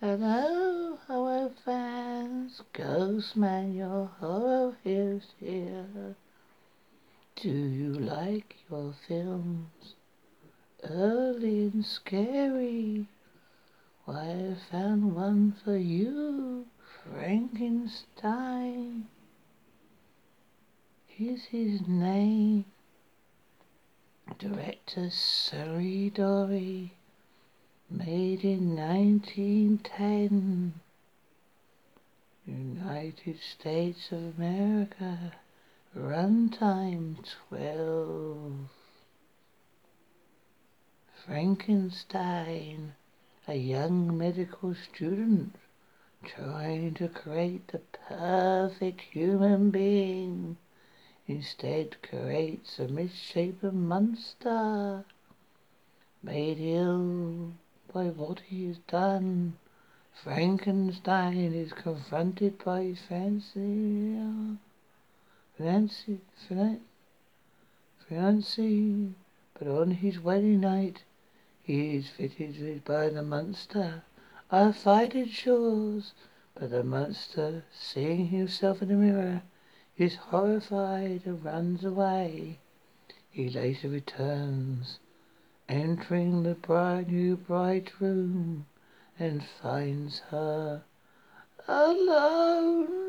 Hello, horror fans, Ghostman, your horror is here. Do you like your films early and scary? Why, I found one for you, Frankenstein. Here's his name, director Searle Dawley, made in 1910. United States of America, runtime 12. Frankenstein, a young medical student trying to create the perfect human being instead creates a misshapen monster made ill by what he has done. Frankenstein is confronted by his fancy, fancy, but on his wedding night he is fitted by the monster. A fight ensures, but the monster, seeing himself in the mirror, is horrified and runs away. He later returns, entering the bride new bride's room, and finds her alone.